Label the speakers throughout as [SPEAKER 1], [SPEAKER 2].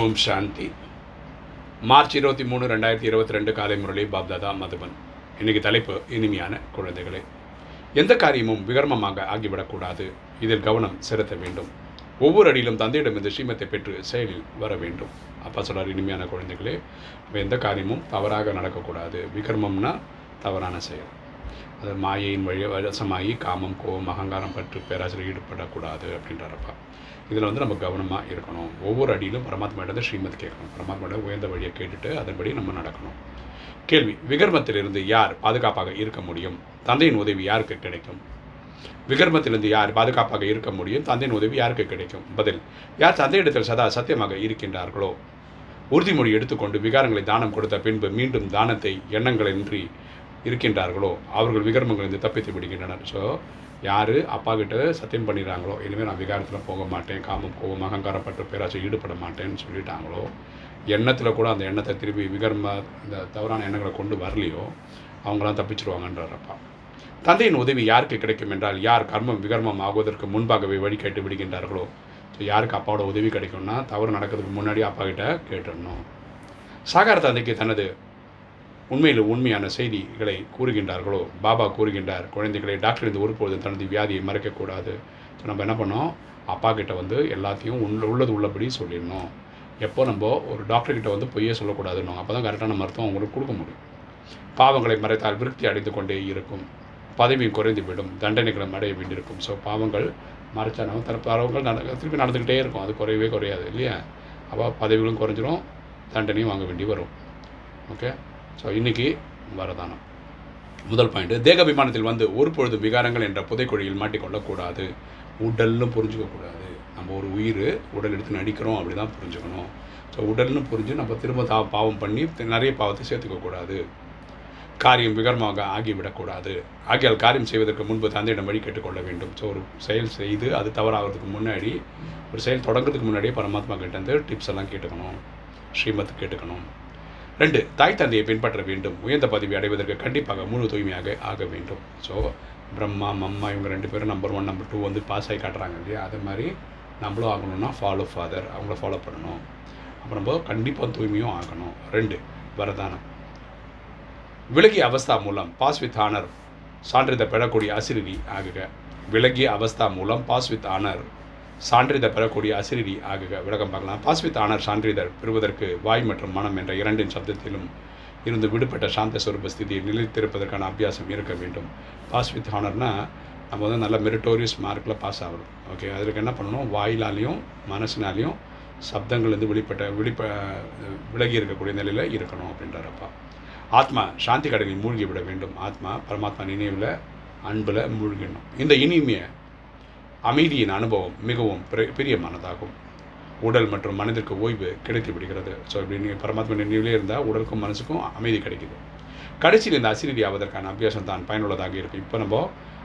[SPEAKER 1] ஓம் சாந்தி. March இருபத்தி மூணு ரெண்டாயிரத்தி இருபத்தி ரெண்டு காலை முரளி பாப்தாதா மதுபன். இன்னைக்கு தலைப்பு இனிமையான குழந்தைகளே. எந்த காரியமும் விகர்மமாக ஆகிவிடக்கூடாது. இதில் கவனம் செலுத்த வேண்டும். ஒவ்வொரு அடியிலும் தந்தையிடமிருந்து ஸ்ரீமத்தை பெற்று செயலில் வர வேண்டும். அப்பா சொல்கிறார் இனிமையான குழந்தைகளே எந்த காரியமும் தவறாக நடக்கக்கூடாது. விகர்மம்னா தவறான செயல். அது மாயையின் வழி வசமாகி காமம் கோபம் அகங்காரம் பற்று பேராசிரியர் ஈடுபடக்கூடாது அப்படின்றப்பா இதில் வந்து நம்ம கவனமாக இருக்கணும். ஒவ்வொரு அடியிலும் பரமாத்மாவிடம் ஸ்ரீமத் கேட்கணும். பரமாத்மாவிடம் உயர்ந்த வழியை கேட்டுட்டு அதன்படி நம்ம நடக்கணும். கேள்வி விகர்மத்திலிருந்து யார் பாதுகாப்பாக இருக்க முடியும்? தந்தையின் உதவி யாருக்கு கிடைக்கும்? விகர்மத்திலிருந்து யார் பாதுகாப்பாக இருக்க முடியும்? தந்தையின் உதவி யாருக்கு கிடைக்கும்? பதில் யார் தந்தையிடத்தில் சதா சத்தியமாக இருக்கின்றார்களோ? உறுதிமொழி எடுத்துக்கொண்டு விகாரங்களை தானம் கொடுத்த பின்பு மீண்டும் தானத்தை எண்ணங்களின்றி இருக்கின்றார்களோ? அவர்கள் விகர்மங்களிலிருந்து தப்பித்து விடுகின்றனர். ஸோ யார் அப்பா கிட்ட சத்தியம் பண்ணிடுறாங்களோ? இனிமேல் நான் விகாரத்தில் போக மாட்டேன். காமம் கோபம் அகங்காரப்பட்டு பேராசை ஈடுபட மாட்டேன்னு சொல்லிட்டாங்களோ? எண்ணத்தில் கூட அந்த எண்ணத்தை திருப்பி விகர்ம இந்த தவறான எண்ணங்களை கொண்டு வரலையோ? அவங்களாம் தப்பிச்சிருவாங்கன்றப்பா தந்தையின் உதவி யாருக்கு கிடைக்கும் என்றால் யார் கர்மம் விகர்மம் ஆகுவதற்கு முன்பாகவே வழி கேட்டு விடுகின்றார்களோ? ஸோ யாருக்கு அப்பாவோட உதவி கிடைக்கும்னா தவறு நடக்கிறதுக்கு முன்னாடி அப்பா கிட்ட கேட்டுடணும். சாகார தந்தைக்கு தனது உண்மையில் உண்மையான செய்திகளை கூறுகின்றார்களோ? பாபா கூறுகின்றார் குழந்தைகளை டாக்டர் இந்த ஒருபோது தனது வியாதியை மறைக்கக்கூடாது. ஸோ நம்ம என்ன பண்ணோம்? அப்பா கிட்ட வந்து எல்லாத்தையும் உள்ள உள்ளது உள்ளபடி சொல்லிடணும். எப்போ நம்ம ஒரு டாக்டர்கிட்ட வந்து பொய்யே சொல்லக்கூடாதுன்னு அப்போ தான் கரெக்டான மருத்துவம் அவங்களுக்கு கொடுக்க முடியும். பாவங்களை மறைத்தால் விருத்தி அடைந்து கொண்டே இருக்கும். பதவியும் குறைந்து விடும். தண்டனைகளும் அடைய வேண்டியிருக்கும். ஸோ பாவங்கள் மறைச்சா நம்ம தர நட திருப்பி நடந்துக்கிட்டே இருக்கும். அது குறையவே குறையாது இல்லையா? அப்போ பதவிகளும் குறைஞ்சிரும் தண்டனையும் வாங்க வேண்டி வரும். ஓகே ஸோ இன்றைக்கி வரதானம். முதல் பாயிண்ட் தேகாபிமானத்தில் வந்து ஒரு பொழுது விகாரங்கள் என்ற புதைக்குழியில் மாட்டிக்கொள்ளக்கூடாது. உடல்னு புரிஞ்சுக்கக்கூடாது. நம்ம ஒரு உயிர் உடல் எடுத்து நடிக்கிறோம் அப்படி தான் புரிஞ்சுக்கணும். ஸோ உடல்னு புரிஞ்சு நம்ம திரும்ப தா பாவம் பண்ணி நிறைய பாவத்தை சேர்த்துக்கக்கூடாது. காரியம் விகரமாக ஆகிவிடக்கூடாது. ஆகியால் காரியம் செய்வதற்கு முன்பு தந்தையிடம் வழி கேட்டுக்கொள்ள வேண்டும். ஸோ ஒரு செயல் செய்து அது தவறாகிறதுக்கு முன்னாடி ஒரு செயல் தொடங்குறதுக்கு முன்னாடியே பரமாத்மா கிட்டேருந்து டிப்ஸ் எல்லாம் கேட்டுக்கணும். ஸ்ரீமத் கேட்டுக்கணும். ரெண்டு தாய் தந்தையை பின்பற்ற வேண்டும். உயர்ந்த பதவி அடைவதற்கு கண்டிப்பாக முழு தூய்மையாக ஆக வேண்டும். ஸோ பிரம்மா மம்மா இவங்க ரெண்டு பேரும் நம்பர் ஒன் நம்பர் டூ வந்து பாஸ் ஆகி காட்டுறாங்க இல்லையா? அது மாதிரி நம்மளும் ஆகணும்னா ஃபாலோ ஃபாதர் அவங்கள ஃபாலோ பண்ணணும். அப்புறம் நம்ம கண்டிப்பாக தூய்மையும் ஆகணும். ரெண்டு வரதானம். விலகிய அவஸ்தா மூலம் பாஸ் வித் ஆனர் சான்றிதழ் பெறக்கூடிய அசிரிடி ஆகுக. விலகிய அவஸ்தா மூலம் பாஸ் வித் ஆனர் சான்றிதழ் பெறக்கூடிய அசிரிடி ஆக விளக்கம் பார்க்கலாம். பாஸ் வித் ஆனர் சான்றிதழ் பெறுவதற்கு வாய் மற்றும் மனம் என்ற இரண்டின் சப்தத்திலும் இருந்து விடுபட்ட சாந்த சுரூப ஸ்திதியை நிலைத்திருப்பதற்கான அபியாசம் இருக்க வேண்டும். பாஸ் வித் நம்ம வந்து நல்ல மெரிட்டோரியஸ் மார்க்கில் பாஸ் ஆகணும். ஓகே அதற்கு என்ன பண்ணணும்? வாயிலாலையும் மனசினாலையும் சப்தங்கள்லேருந்து வெளிப்பட்ட வெளிப்ப விலகி இருக்கக்கூடிய நிலையில் இருக்கணும் அப்படின்றப்பா ஆத்மா சாந்தி கடலில் மூழ்கி விட வேண்டும். ஆத்மா பரமாத்மா நினைவில் அன்பில் மூழ்கிடணும் இந்த இனிமையை அமைதியின் அனுபவம் மிகவும் பிர- பிரியமானதாகும். உடல் மற்றும் மனதிற்கு ஓய்வு கிடைத்து விடுகிறது ஸோ இப்படி நீ பரமாத்மா நினைவிலே இருந்தால் உடலுக்கும் மனசுக்கும் அமைதி கிடைக்குது. கடைசியில் இந்த அசிநிதி ஆவதற்கான அபியாசம் தான் பயனுள்ளதாக இருக்கும். இப்போ நம்ம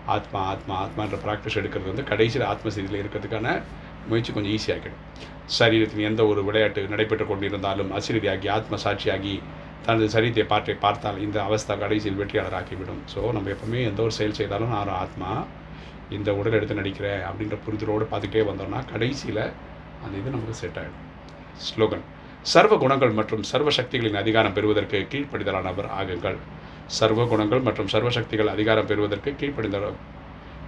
[SPEAKER 1] ஆத்மா ஆத்மா ஆத்மான்ற ப்ராக்டிஸ் எடுக்கிறது வந்து கடைசியில் ஆத்மஸ்திதியில் இருக்கிறதுக்கான முயற்சி கொஞ்சம் ஈஸியாகிடும் சரீரத்தின் எந்த ஒரு விளையாட்டு நடைபெற்று கொண்டிருந்தாலும் அசிரதியாகி ஆத்ம சாட்சியாகி தனது சரீரத்தை பார்த்து பார்த்தால் இந்த அவஸ்தா கடைசியில் வெற்றியாளராக்கிவிடும் ஸோ நம்ம எப்பவுமே எந்த ஒரு செயல் செய்தாலும் நான் ஒரு ஆத்மா இந்த உடல் எடுத்து நடிக்கிறேன் அப்படின்ற புரிதலோடு பார்த்துக்கிட்டே வந்தோம்னா கடைசியில் அந்த இது நமக்கு செட் ஆகிடும் ஸ்லோகன் சர்வ குணங்கள் மற்றும் சர்வ சக்திகளின் அதிகாரம் பெறுவதற்கு கீழ்ப்படிதலானவர் ஆகுங்கள். சர்வ குணங்கள் மற்றும் சர்வ சக்திகள் அதிகாரம் பெறுவதற்கு கீழ்ப்படிதல்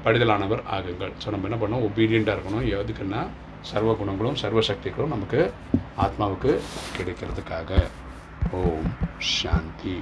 [SPEAKER 1] படிதலானவர் ஆகுங்கள். ஸோ நம்ம என்ன பண்ணோம் ஒபீடியண்ட்டாக இருக்கணும். எதுக்குன்னா சர்வ குணங்களும் சர்வ சக்திகளும் நமக்கு ஆத்மாவுக்கு கிடைக்கிறதுக்காக. ஓம் சாந்தி.